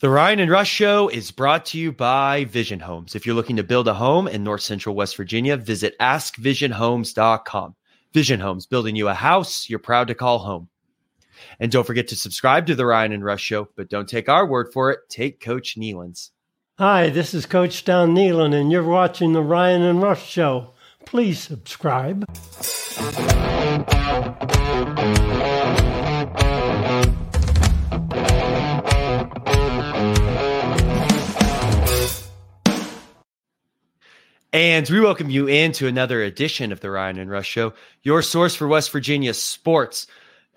The Ryan and Rush Show is brought to you by Vision Homes. If you're looking to build a home in North Central West Virginia, visit askvisionhomes.com. Vision Homes, building you a house you're proud to call home. And don't forget to subscribe to the Ryan and Rush Show, but don't take our word for it. Take Coach Nehlen's. Hi, this is Coach Don Nehlen, and you're watching the Ryan and Rush Show. Please subscribe. And we welcome you into another edition of the Ryan and Rush Show, your source for West Virginia sports.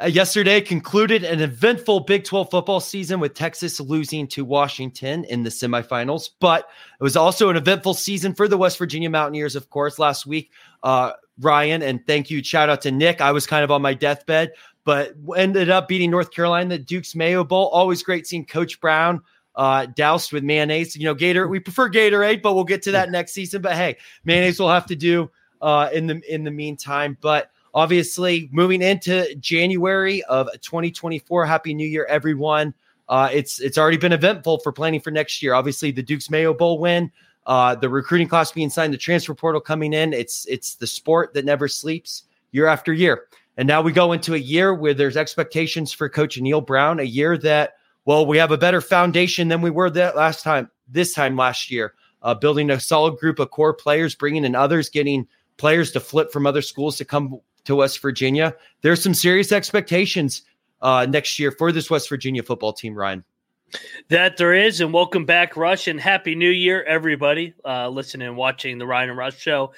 Uh, yesterday concluded an eventful Big 12 football season with Texas losing to Washington in the semifinals, but it was also an eventful season for the West Virginia Mountaineers, of course, last week. Uh, Ryan, and thank you. Shout out to Nick. I was kind of on my deathbed, but ended up beating North Carolina, the Duke's Mayo Bowl. Always great seeing Coach Brown uh, doused with mayonnaise. You know, Gator, we prefer Gatorade, but we'll get to that next season. But hey, mayonnaise will have to do uh, in the in the meantime. But obviously, moving into January of 2024, Happy New Year, everyone. Uh, it's it's already been eventful for planning for next year. Obviously, the Duke's Mayo Bowl win, uh, the recruiting class being signed, the transfer portal coming in. It's it's the sport that never sleeps year after year. And now we go into a year where there's expectations for Coach Neal Brown, a year that well, we have a better foundation than we were that last time, this time last year, uh, building a solid group of core players, bringing in others, getting players to flip from other schools to come to West Virginia. There's some serious expectations uh, next year for this West Virginia football team, Ryan. That there is, and welcome back, Rush, and happy New Year, everybody uh, listening and watching the Ryan and Rush show.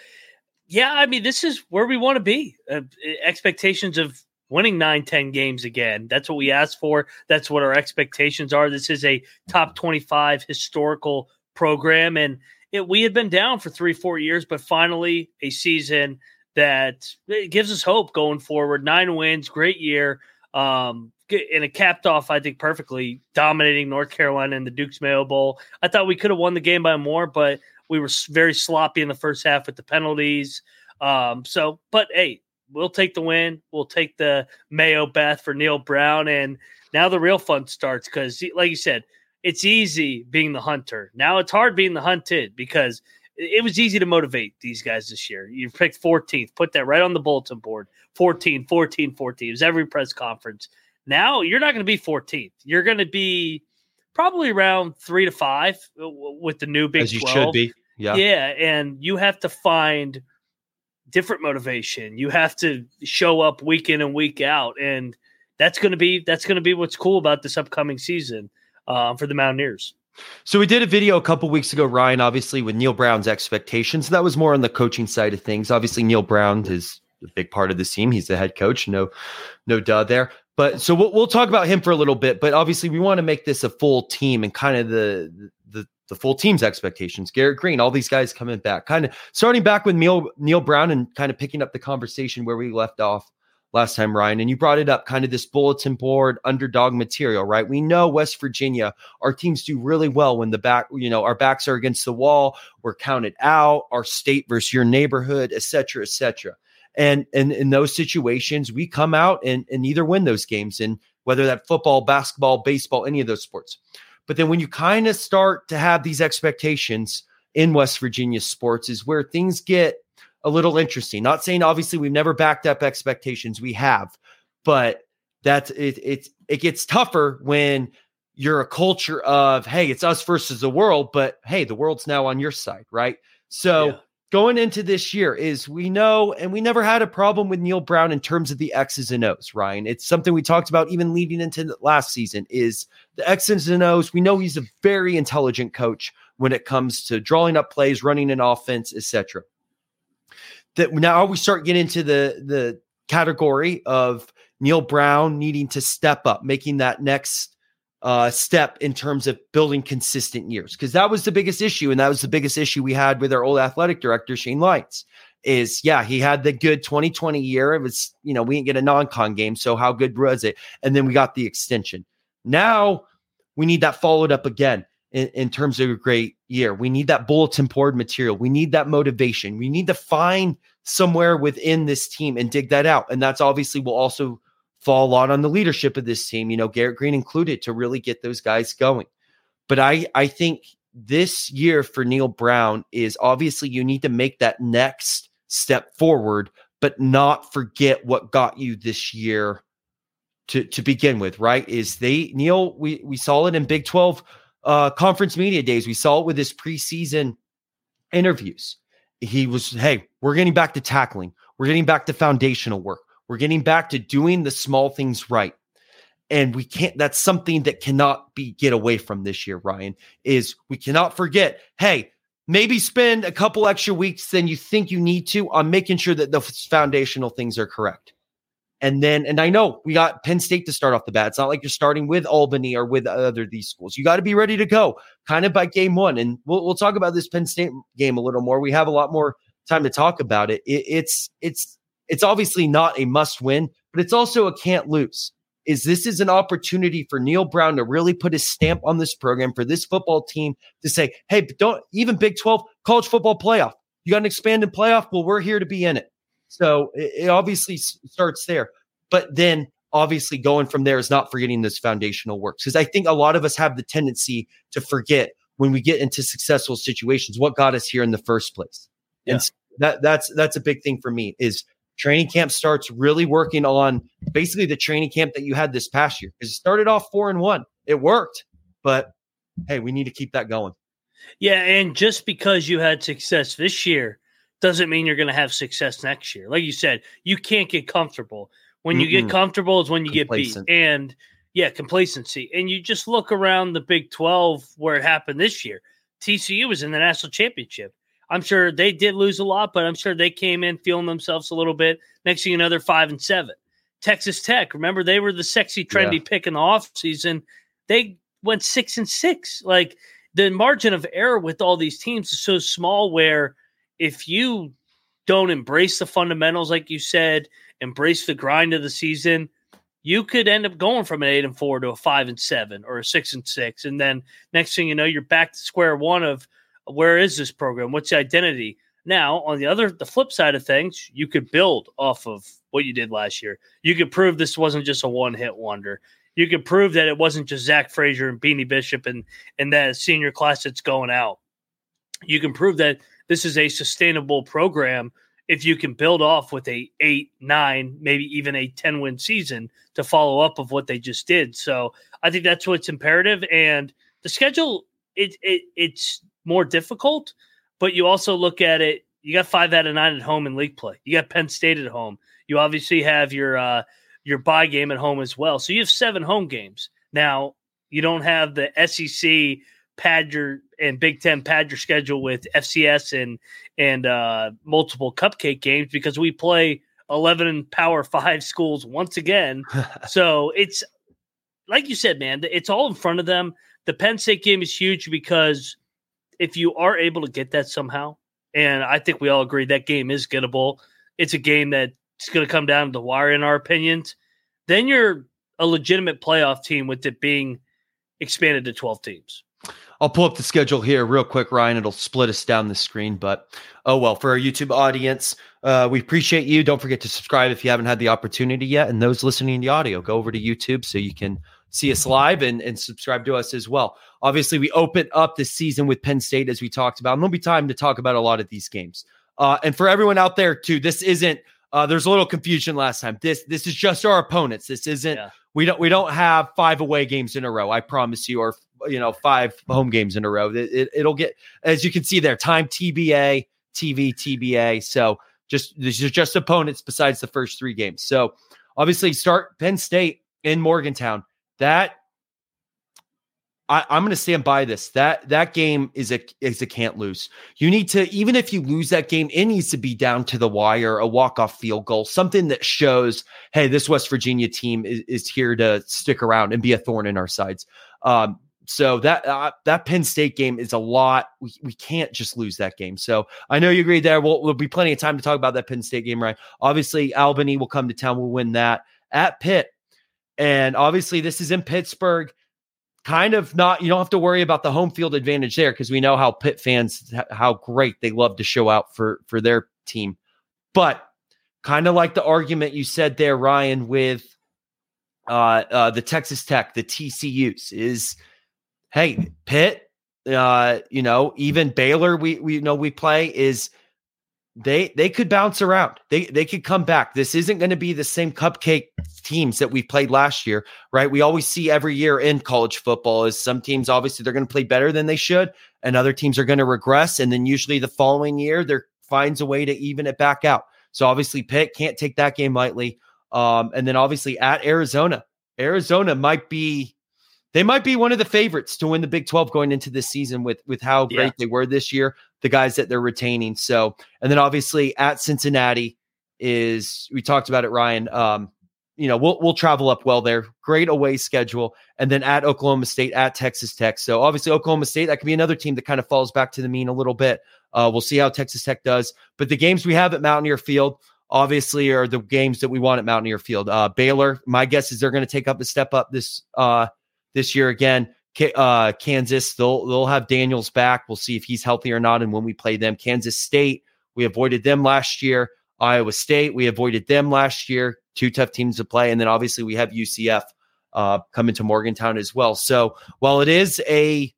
Yeah, I mean, this is where we want to be. Uh, expectations of winning nine, 10 games again. That's what we asked for. That's what our expectations are. This is a top 25 historical program. And it, we had been down for three, four years, but finally a season that gives us hope going forward. Nine wins, great year. Um, and it capped off, I think, perfectly, dominating North Carolina in the Duke's Mayo Bowl. I thought we could have won the game by more, but we were very sloppy in the first half with the penalties. Um, so, but hey, we'll take the win. We'll take the Mayo Bath for Neal Brown. And now the real fun starts because, like you said, it's easy being the hunter. Now it's hard being the hunted because it was easy to motivate these guys this year. You picked 14th, put that right on the bulletin board 14, 14, 14. It was every press conference. Now you're not going to be 14th. You're going to be probably around three to five uh, with the new Big As you 12. should be. Yeah. Yeah. And you have to find – different motivation. You have to show up week in and week out, and that's going to be that's going to be what's cool about this upcoming season uh, for the Mountaineers. So we did a video a couple weeks ago, Ryan, obviously with Neal Brown's expectations. That was more on the coaching side of things. Obviously, Neal Brown is a big part of the team. He's the head coach. No, no duh there. But so we'll, we'll talk about him for a little bit. But obviously, we want to make this a full team and kind of the the the full team's expectations. Garrett Green, all these guys coming back, kind of starting back with Neil Neal Brown and kind of picking up the conversation where we left off last time, Ryan. And you brought it up, kind of this bulletin board underdog material, right? We know West Virginia, our teams do really well when the back, you know, our backs are against the wall, we're counted out, our state versus your neighborhood, et cetera, et cetera. And, and in those situations, we come out and, and either win those games, and whether that football, basketball, baseball, any of those sports. But then when you kind of start to have these expectations in West Virginia sports, is where things get a little interesting. Not saying obviously we've never backed up expectations, we have, but that's it. It it gets tougher when you're a culture of hey, it's us versus the world, but hey, the world's now on your side, right? So. Yeah going into this year is we know, and we never had a problem with Neal Brown in terms of the X's and O's, Ryan. It's something we talked about even leading into last season is the X's and O's. We know he's a very intelligent coach when it comes to drawing up plays, running an offense, etc. That now we start getting into the the category of Neal Brown needing to step up, making that next uh, step in terms of building consistent years. Because that was the biggest issue and that was the biggest issue we had with our old athletic director Shane Lyons is yeah he had the good 2020 year. It was you know we didn't get a non-con game so how good was it? And then we got the extension. Now we need that followed up again in, in terms of a great year. We need that bulletin board material. We need that motivation. We need to find somewhere within this team and dig that out. And that's obviously will also fall lot on the leadership of this team, you know, Garrett Green included, to really get those guys going. But I I think this year for Neal Brown is obviously you need to make that next step forward, but not forget what got you this year to to begin with, right? Is they Neal we we saw it in Big 12 uh conference media days. We saw it with his preseason interviews. He was, hey, we're getting back to tackling, we're getting back to foundational work, we're getting back to doing the small things right. And we can't that's something that cannot be get away from this year ryan is we cannot forget hey maybe spend a couple extra weeks than you think you need to on making sure that the foundational things are correct. And then and i know we got penn state to start off the bat it's not like you're starting with albany or with other these schools. You got to be ready to go kind of by game one. And we'll, we'll talk about this penn state game a little more. We have a lot more time to talk about it, it it's it's it's obviously not a must win but it's also a can't lose is this is an opportunity for Neal Brown to really put his stamp on this program for this football team to say, hey, don't even Big 12 college football playoff. You got an expanded playoff. Well, we're here to be in it. So it, it obviously starts there. But then obviously going from there is not forgetting this foundational work. Because I think a lot of us have the tendency to forget when we get into successful situations what got us here in the first place. Yeah. And that that's that's a big thing for me is training camp starts really working on basically the training camp that you had this past year. Because it started off four and one. It worked, but hey, we need to keep that going. Yeah, and just because you had success this year doesn't mean you're going to have success next year. Like you said, you can't get comfortable. When you Mm-mm. get comfortable is when you Complacent. get beat. And yeah, complacency. And you just look around the Big 12 where it happened this year. TCU was in the national championship. I'm sure they did lose a lot, but I'm sure they came in feeling themselves a little bit. Next thing another five and seven. Texas Tech, remember they were the sexy, trendy yeah. pick in the offseason. They went six and six. Like the margin of error with all these teams is so small where if you don't embrace the fundamentals, like you said, embrace the grind of the season, you could end up going from an eight and four to a five and seven or a six and six. And then next thing you know, you're back to square one of where is this program? What's the identity? Now, on the other, the flip side of things, you could build off of what you did last year. You could prove this wasn't just a one hit wonder. You could prove that it wasn't just Zach Frazier and Beanie Bishop and, and that senior class that's going out. You can prove that this is a sustainable program if you can build off with a eight, nine, maybe even a 10 win season to follow up of what they just did. So I think that's what's imperative. And the schedule, it, it it's more difficult, but you also look at it. You got five out of nine at home in league play. You got Penn State at home. You obviously have your uh, your bye game at home as well. So you have seven home games. Now you don't have the SEC pad your and Big Ten pad your schedule with FCS and and uh, multiple cupcake games because we play eleven Power Five schools once again. so it's like you said, man. It's all in front of them. The Penn State game is huge because if you are able to get that somehow, and I think we all agree that game is gettable, it's a game that's going to come down to the wire, in our opinions, then you're a legitimate playoff team with it being expanded to 12 teams. I'll pull up the schedule here real quick, Ryan. It'll split us down the screen, but oh well. For our YouTube audience, uh, we appreciate you. Don't forget to subscribe if you haven't had the opportunity yet. And those listening to the audio, go over to YouTube so you can see us live and, and subscribe to us as well. Obviously, we open up the season with Penn State, as we talked about, and there'll be time to talk about a lot of these games. Uh, and for everyone out there, too, this isn't. Uh, there's a little confusion last time. This this is just our opponents. This isn't. Yeah. We don't we don't have five away games in a row. I promise you, or you know, five home games in a row. It, it, will get as you can see there. Time TBA, TV TBA. So just these are just opponents besides the first three games. So obviously, start Penn State in Morgantown that I, am going to stand by this. That that game is a is a can't lose. You need to even if you lose that game, it needs to be down to the wire, a walk off field goal, something that shows, hey, this West Virginia team is, is here to stick around and be a thorn in our sides. Um, so that uh, that Penn State game is a lot. We, we can't just lose that game. So I know you agree there. We'll, we'll be plenty of time to talk about that Penn State game, right? Obviously, Albany will come to town. We'll win that at Pitt. And obviously, this is in Pittsburgh. Kind of not, you don't have to worry about the home field advantage there because we know how Pitt fans, how great they love to show out for, for their team. But kind of like the argument you said there, Ryan, with uh, uh, the Texas Tech, the TCUs, is hey, Pitt, uh, you know, even Baylor, we we know we play is they they could bounce around. They they could come back. This isn't going to be the same cupcake teams that we played last year, right? We always see every year in college football is some teams obviously they're going to play better than they should, and other teams are going to regress, and then usually the following year there finds a way to even it back out. So obviously Pitt can't take that game lightly. Um, and then obviously at Arizona, Arizona might be they might be one of the favorites to win the Big 12 going into this season with with how great yeah. they were this year, the guys that they're retaining. So, and then obviously at Cincinnati is we talked about it, Ryan. Um, you know, we'll we'll travel up well there. Great away schedule, and then at Oklahoma State, at Texas Tech. So obviously Oklahoma State that could be another team that kind of falls back to the mean a little bit. Uh, we'll see how Texas Tech does. But the games we have at Mountaineer Field obviously are the games that we want at Mountaineer Field. Uh, Baylor, my guess is they're going to take up a step up this uh, this year again. Uh, Kansas, they'll they'll have Daniels back. We'll see if he's healthy or not, and when we play them. Kansas State, we avoided them last year. Iowa State, we avoided them last year. Two tough teams to play, and then obviously we have UCF uh, coming to Morgantown as well. So while it is a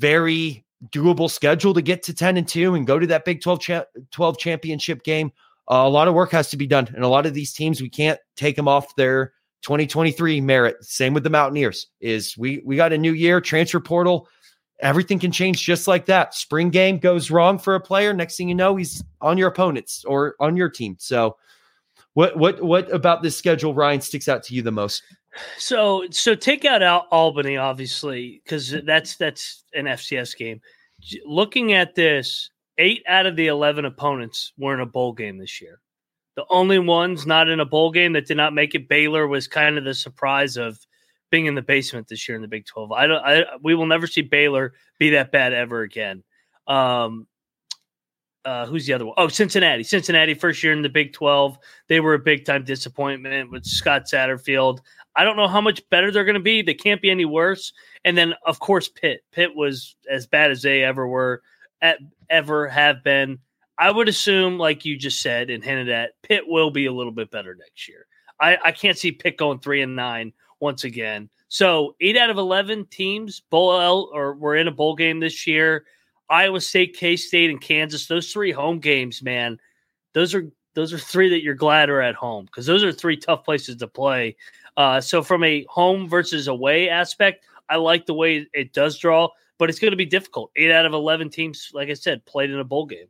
very doable schedule to get to 10 and 2 and go to that Big 12 cha- 12 championship game. Uh, a lot of work has to be done. And a lot of these teams, we can't take them off their 2023 merit. Same with the Mountaineers is we we got a new year transfer portal. Everything can change just like that. Spring game goes wrong for a player. Next thing you know, he's on your opponents or on your team. So what what what about this schedule, Ryan, sticks out to you the most? So so take out Albany, obviously, because that's that's an FCS game. Looking at this, eight out of the eleven opponents were in a bowl game this year. The only ones not in a bowl game that did not make it, Baylor was kind of the surprise of being in the basement this year in the Big Twelve. I don't. I we will never see Baylor be that bad ever again. Um, uh, who's the other one? Oh, Cincinnati. Cincinnati, first year in the Big 12. They were a big time disappointment with Scott Satterfield. I don't know how much better they're going to be. They can't be any worse. And then, of course, Pitt. Pitt was as bad as they ever were, at, ever have been. I would assume, like you just said and hinted at, Pitt will be a little bit better next year. I, I can't see Pitt going three and nine once again. So eight out of eleven teams bowl or were in a bowl game this year. Iowa State, K State, and Kansas. Those three home games, man. Those are those are three that you're glad are at home because those are three tough places to play. Uh, so from a home versus away aspect, I like the way it does draw, but it's going to be difficult. Eight out of eleven teams, like I said, played in a bowl game.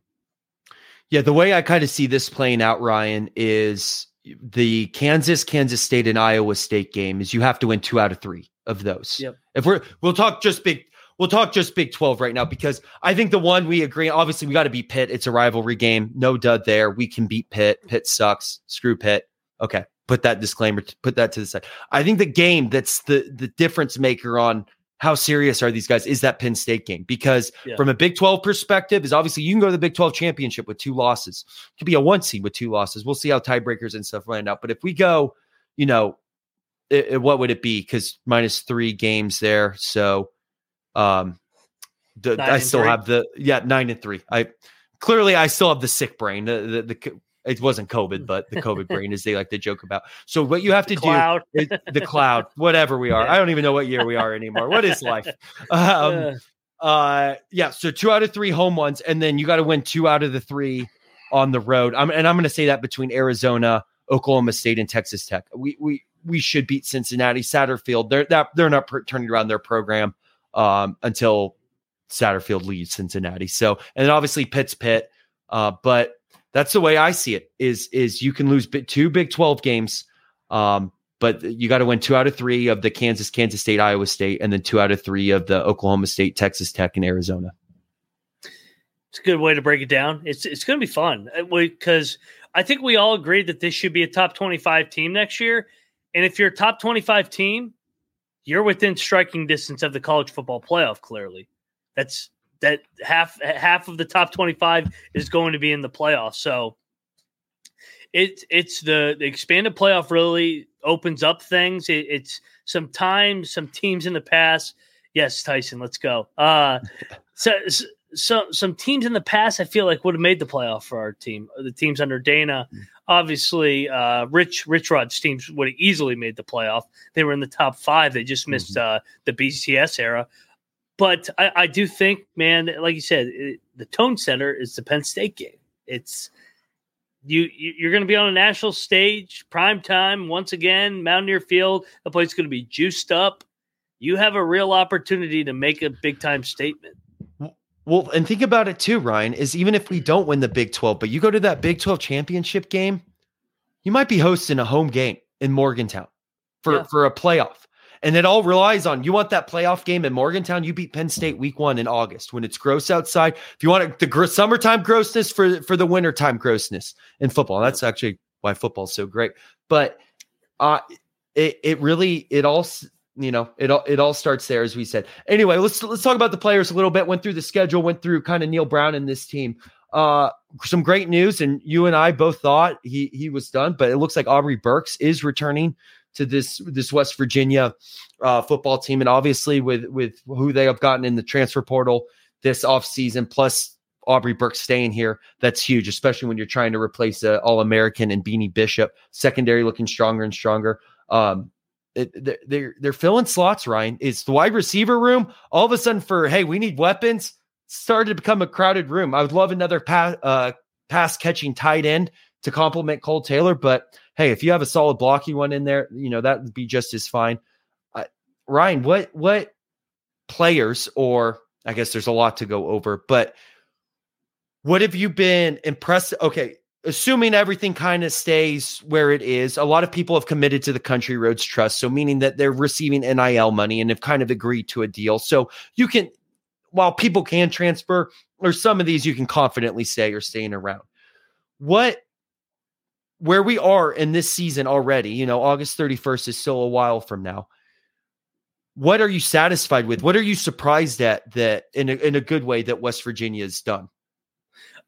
Yeah, the way I kind of see this playing out, Ryan, is the Kansas, Kansas State, and Iowa State game is you have to win two out of three of those. Yep. If we're we'll talk just big we'll talk just Big 12 right now because I think the one we agree, obviously, we got to beat Pitt. It's a rivalry game. No dud there. We can beat Pitt. Pitt sucks. Screw Pitt. Okay. Put that disclaimer, put that to the side. I think the game that's the the difference maker on how serious are these guys is that Penn State game because yeah. from a Big 12 perspective is obviously you can go to the Big 12 championship with two losses. It could be a one seed with two losses. We'll see how tiebreakers and stuff land out. But if we go, you know, it, it, what would it be? Because minus three games there. So um, the, I still three. have the yeah nine and three. I clearly I still have the sick brain. The, the, the it wasn't COVID, but the COVID brain, as they like to joke about. So what you have to cloud. do, is, the cloud, whatever we are. I don't even know what year we are anymore. What is life? Um, uh, yeah. So two out of three home ones, and then you got to win two out of the three on the road. I'm, and I'm going to say that between Arizona, Oklahoma State, and Texas Tech. We we we should beat Cincinnati, Satterfield. They're that they're not turning around their program um, until Satterfield leaves Cincinnati. So, and then obviously Pitt's Pitt. Uh, but that's the way I see it is, is you can lose two Big 12 games. Um, but you got to win two out of three of the Kansas, Kansas State, Iowa State, and then two out of three of the Oklahoma State, Texas Tech, and Arizona. It's a good way to break it down. It's it's going to be fun because uh, I think we all agreed that this should be a top twenty five team next year. And if you're a top twenty five team, you're within striking distance of the college football playoff. Clearly, that's that half half of the top 25 is going to be in the playoffs. So it's it's the, the expanded playoff really opens up things. It, it's sometimes some teams in the past. Yes, Tyson, let's go. Uh, so, so some teams in the past I feel like would have made the playoff for our team. The teams under Dana, mm. obviously, uh, Rich Rich Rod's teams would have easily made the playoff. They were in the top five. They just missed mm-hmm. uh, the BCS era. But I, I do think, man, like you said, it, the tone center is the Penn State game. It's you, you are going to be on a national stage, prime time once again, Mountaineer Field. The place is going to be juiced up. You have a real opportunity to make a big time statement. Well, and think about it too, Ryan, is even if we don't win the Big 12, but you go to that Big 12 championship game, you might be hosting a home game in Morgantown for, yeah. for a playoff. And it all relies on you want that playoff game in Morgantown. You beat Penn State week one in August when it's gross outside. If you want the gr- summertime grossness for for the wintertime grossness in football, that's actually why football's so great. But uh, it it really it all you know it all it all starts there as we said. Anyway, let's let's talk about the players a little bit. Went through the schedule, went through kind of Neal Brown and this team. Uh, some great news, and you and I both thought he he was done, but it looks like Aubrey Burks is returning to this this West Virginia uh, football team, and obviously with with who they have gotten in the transfer portal this offseason, plus Aubrey Burke staying here, that's huge, especially when you're trying to replace an All American and Beanie Bishop. Secondary looking stronger and stronger. Um, it, they're they're filling slots. Ryan, it's the wide receiver room. All of a sudden, for hey, we need weapons. Started to become a crowded room. I would love another pass uh, pass catching tight end to complement Kole Taylor, but hey, if you have a solid blocky one in there, you know that would be just as fine. Uh, Ryan, what what players, or I guess there's a lot to go over, but what have you been impressed? Okay, assuming everything kind of stays where it is, a lot of people have committed to the Country Roads Trust, so meaning that they're receiving NIL money and have kind of agreed to a deal. So you can, while people can transfer, or some of these you can confidently say are staying around. What where we are in this season already, you know, August 31st is still a while from now. What are you satisfied with? What are you surprised at that in a, in a good way that West Virginia has done?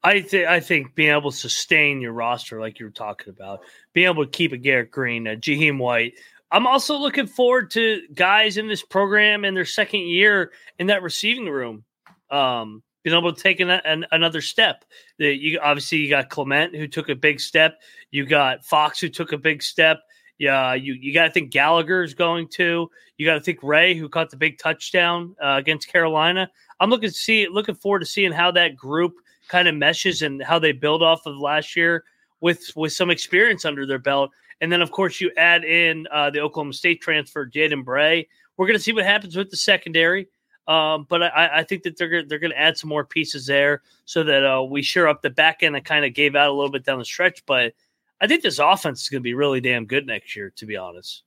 I think I think being able to sustain your roster, like you were talking about, being able to keep a Garrett Green, a Jahiem White. I'm also looking forward to guys in this program in their second year in that receiving room. Um, being able to take an, an, another step. The, you obviously you got Clement who took a big step. You got Fox who took a big step. Yeah, you you got to think Gallagher is going to. You got to think Ray who caught the big touchdown uh, against Carolina. I'm looking to see looking forward to seeing how that group kind of meshes and how they build off of last year with with some experience under their belt. And then of course you add in uh, the Oklahoma State transfer Jaden Bray. We're going to see what happens with the secondary. Um, but I, I, think that they're they're going to add some more pieces there so that uh, we shore up the back end. I kind of gave out a little bit down the stretch, but I think this offense is going to be really damn good next year. To be honest,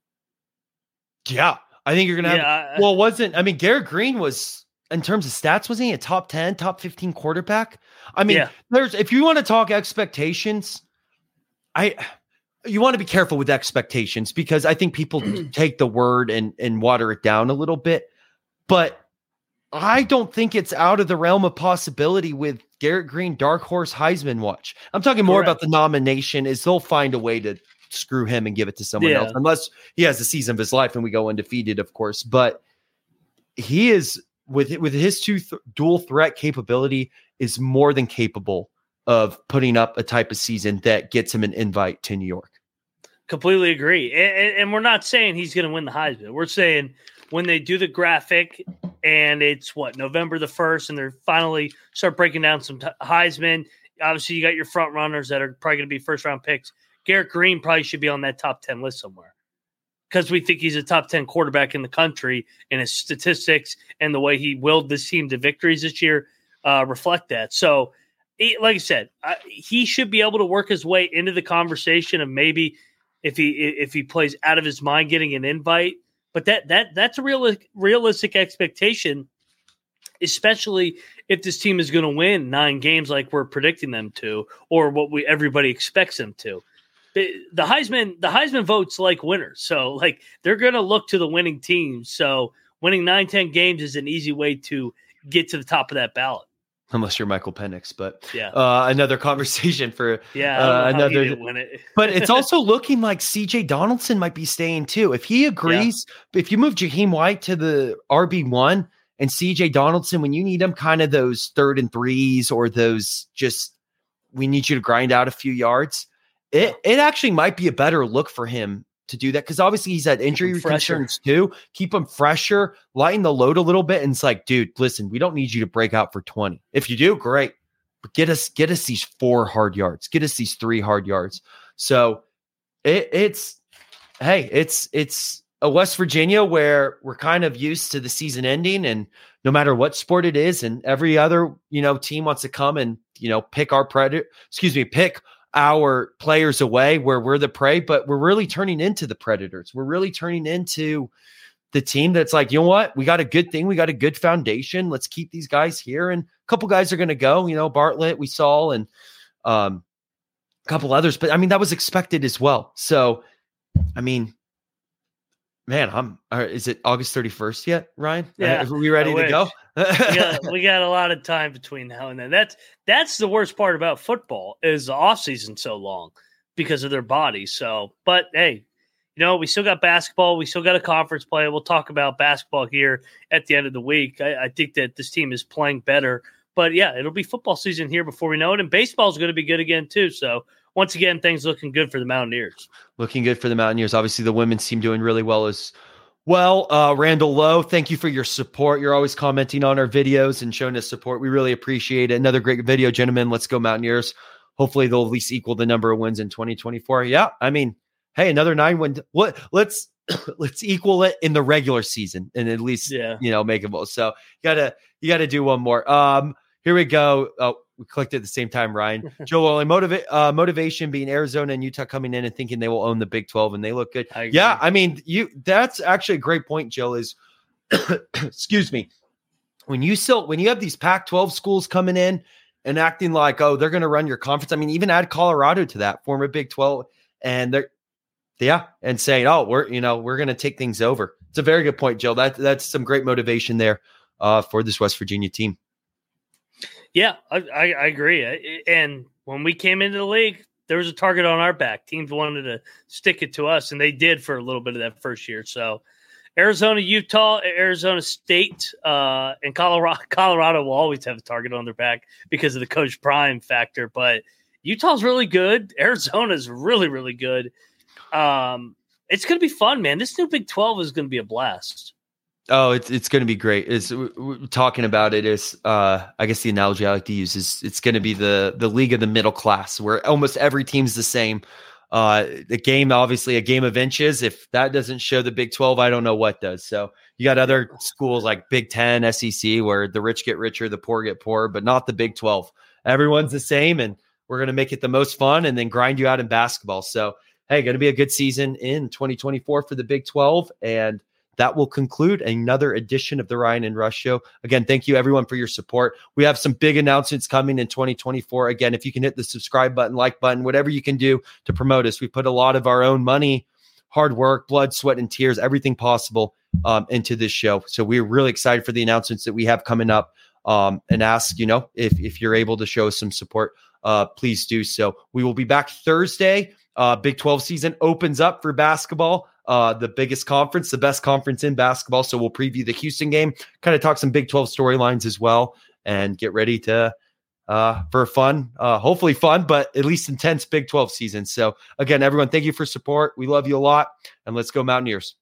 yeah, I think you're going to yeah, have. well, wasn't I mean Garrett Green was in terms of stats wasn't he a top ten, top fifteen quarterback? I mean, yeah. there's if you want to talk expectations, I you want to be careful with expectations because I think people take the word and and water it down a little bit, but I don't think it's out of the realm of possibility with Garrett Green, Dark Horse Heisman watch. I'm talking more Correct. about the nomination. Is they'll find a way to screw him and give it to someone yeah. else, unless he has the season of his life and we go undefeated, of course. But he is with with his two th- dual threat capability is more than capable of putting up a type of season that gets him an invite to New York. Completely agree, and, and we're not saying he's going to win the Heisman. We're saying when they do the graphic and it's what November the first, and they're finally start breaking down some t- Heisman. Obviously, you got your front runners that are probably going to be first round picks. Garrett Green probably should be on that top ten list somewhere because we think he's a top ten quarterback in the country, and his statistics and the way he willed this team to victories this year uh, reflect that. So, he, like I said, I, he should be able to work his way into the conversation of maybe if he if he plays out of his mind getting an invite but that that that's a real realistic expectation, especially if this team is going to win nine games like we're predicting them to, or what we everybody expects them to. The, Heisman the Heisman votes like winners, so like they're going to look to the winning teams. So winning nine ten games is an easy way to get to the top of that ballot unless you're Michael Penix. But yeah, uh, another conversation for yeah, uh, another. It. but it's also looking like C.J. Donaldson might be staying too. If he agrees, yeah. if you move Jahiem White to the RB one and C.J. Donaldson when you need him, kind of those third and threes or those just we need you to grind out a few yards. It it actually might be a better look for him to do that because obviously he's had injury concerns too. Keep him fresher, lighten the load a little bit. And it's like, dude, listen, we don't need you to break out for 20. If you do, great. But get us, get us these four hard yards, get us these three hard yards. So it, it's hey, it's it's a West Virginia where we're kind of used to the season ending and no matter what sport it is, and every other, you know, team wants to come and, you know, pick our predator, excuse me, pick our players away where we're the prey, but we're really turning into the predators. We're really turning into the team that's like, you know what? We got a good thing. We got a good foundation. Let's keep these guys here. And a couple guys are going to go, you know, Bartlett, we saw, and um, a couple others. But I mean, that was expected as well. So, I mean, man, I'm. Uh, is it August 31st yet, Ryan? Yeah. Are we ready to go? we, got, we got a lot of time between now and then. That's that's the worst part about football is the off season so long because of their bodies. So, but hey, you know, we still got basketball. We still got a conference play. We'll talk about basketball here at the end of the week. I, I think that this team is playing better. But yeah, it'll be football season here before we know it. And baseball is going to be good again, too. So once again, things looking good for the Mountaineers. Looking good for the Mountaineers. Obviously, the women's team doing really well as well. Uh, Randall Lowe, thank you for your support. You're always commenting on our videos and showing us support. We really appreciate it. Another great video, gentlemen. Let's go Mountaineers. Hopefully, they'll at least equal the number of wins in 2024. Yeah, I mean, hey, another nine win. What? Let's let's equal it in the regular season and at least yeah. you know make it both. So you gotta you gotta do one more. Um, here we go. Oh, we clicked at the same time, Ryan. Joe only motivate uh, motivation being Arizona and Utah coming in and thinking they will own the Big 12 and they look good. I yeah, I mean, you that's actually a great point, Jill. Is excuse me. When you still when you have these Pac-12 schools coming in and acting like, oh, they're gonna run your conference. I mean, even add Colorado to that, form former Big 12, and they're yeah, and saying, oh, we're you know, we're gonna take things over. It's a very good point, Jill. That that's some great motivation there uh, for this West Virginia team. Yeah, I, I, I agree. And when we came into the league, there was a target on our back. Teams wanted to stick it to us, and they did for a little bit of that first year. So, Arizona, Utah, Arizona State, uh, and Colorado. Colorado will always have a target on their back because of the Coach Prime factor. But Utah's really good. Arizona's really, really good. Um, it's going to be fun, man. This new Big Twelve is going to be a blast. Oh, it's it's going to be great. Is talking about it is uh I guess the analogy I like to use is it's going to be the the league of the middle class where almost every team's the same. Uh the game obviously a game of inches. If that doesn't show the Big 12, I don't know what does. So you got other schools like Big 10, SEC where the rich get richer, the poor get poorer, but not the Big 12. Everyone's the same and we're going to make it the most fun and then grind you out in basketball. So, hey, going to be a good season in 2024 for the Big 12 and that will conclude another edition of the Ryan and Rush Show. Again, thank you everyone for your support. We have some big announcements coming in 2024. Again, if you can hit the subscribe button, like button, whatever you can do to promote us, we put a lot of our own money, hard work, blood, sweat, and tears, everything possible um, into this show. So we're really excited for the announcements that we have coming up. Um, and ask, you know, if if you're able to show some support, uh, please do so. We will be back Thursday. Uh, Big 12 season opens up for basketball uh, the biggest conference, the best conference in basketball. So we'll preview the Houston game, kind of talk some Big 12 storylines as well, and get ready to uh, for fun, uh, hopefully fun, but at least intense Big 12 season. So again, everyone, thank you for support. We love you a lot, and let's go Mountaineers.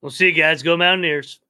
We'll see you guys. Go Mountaineers.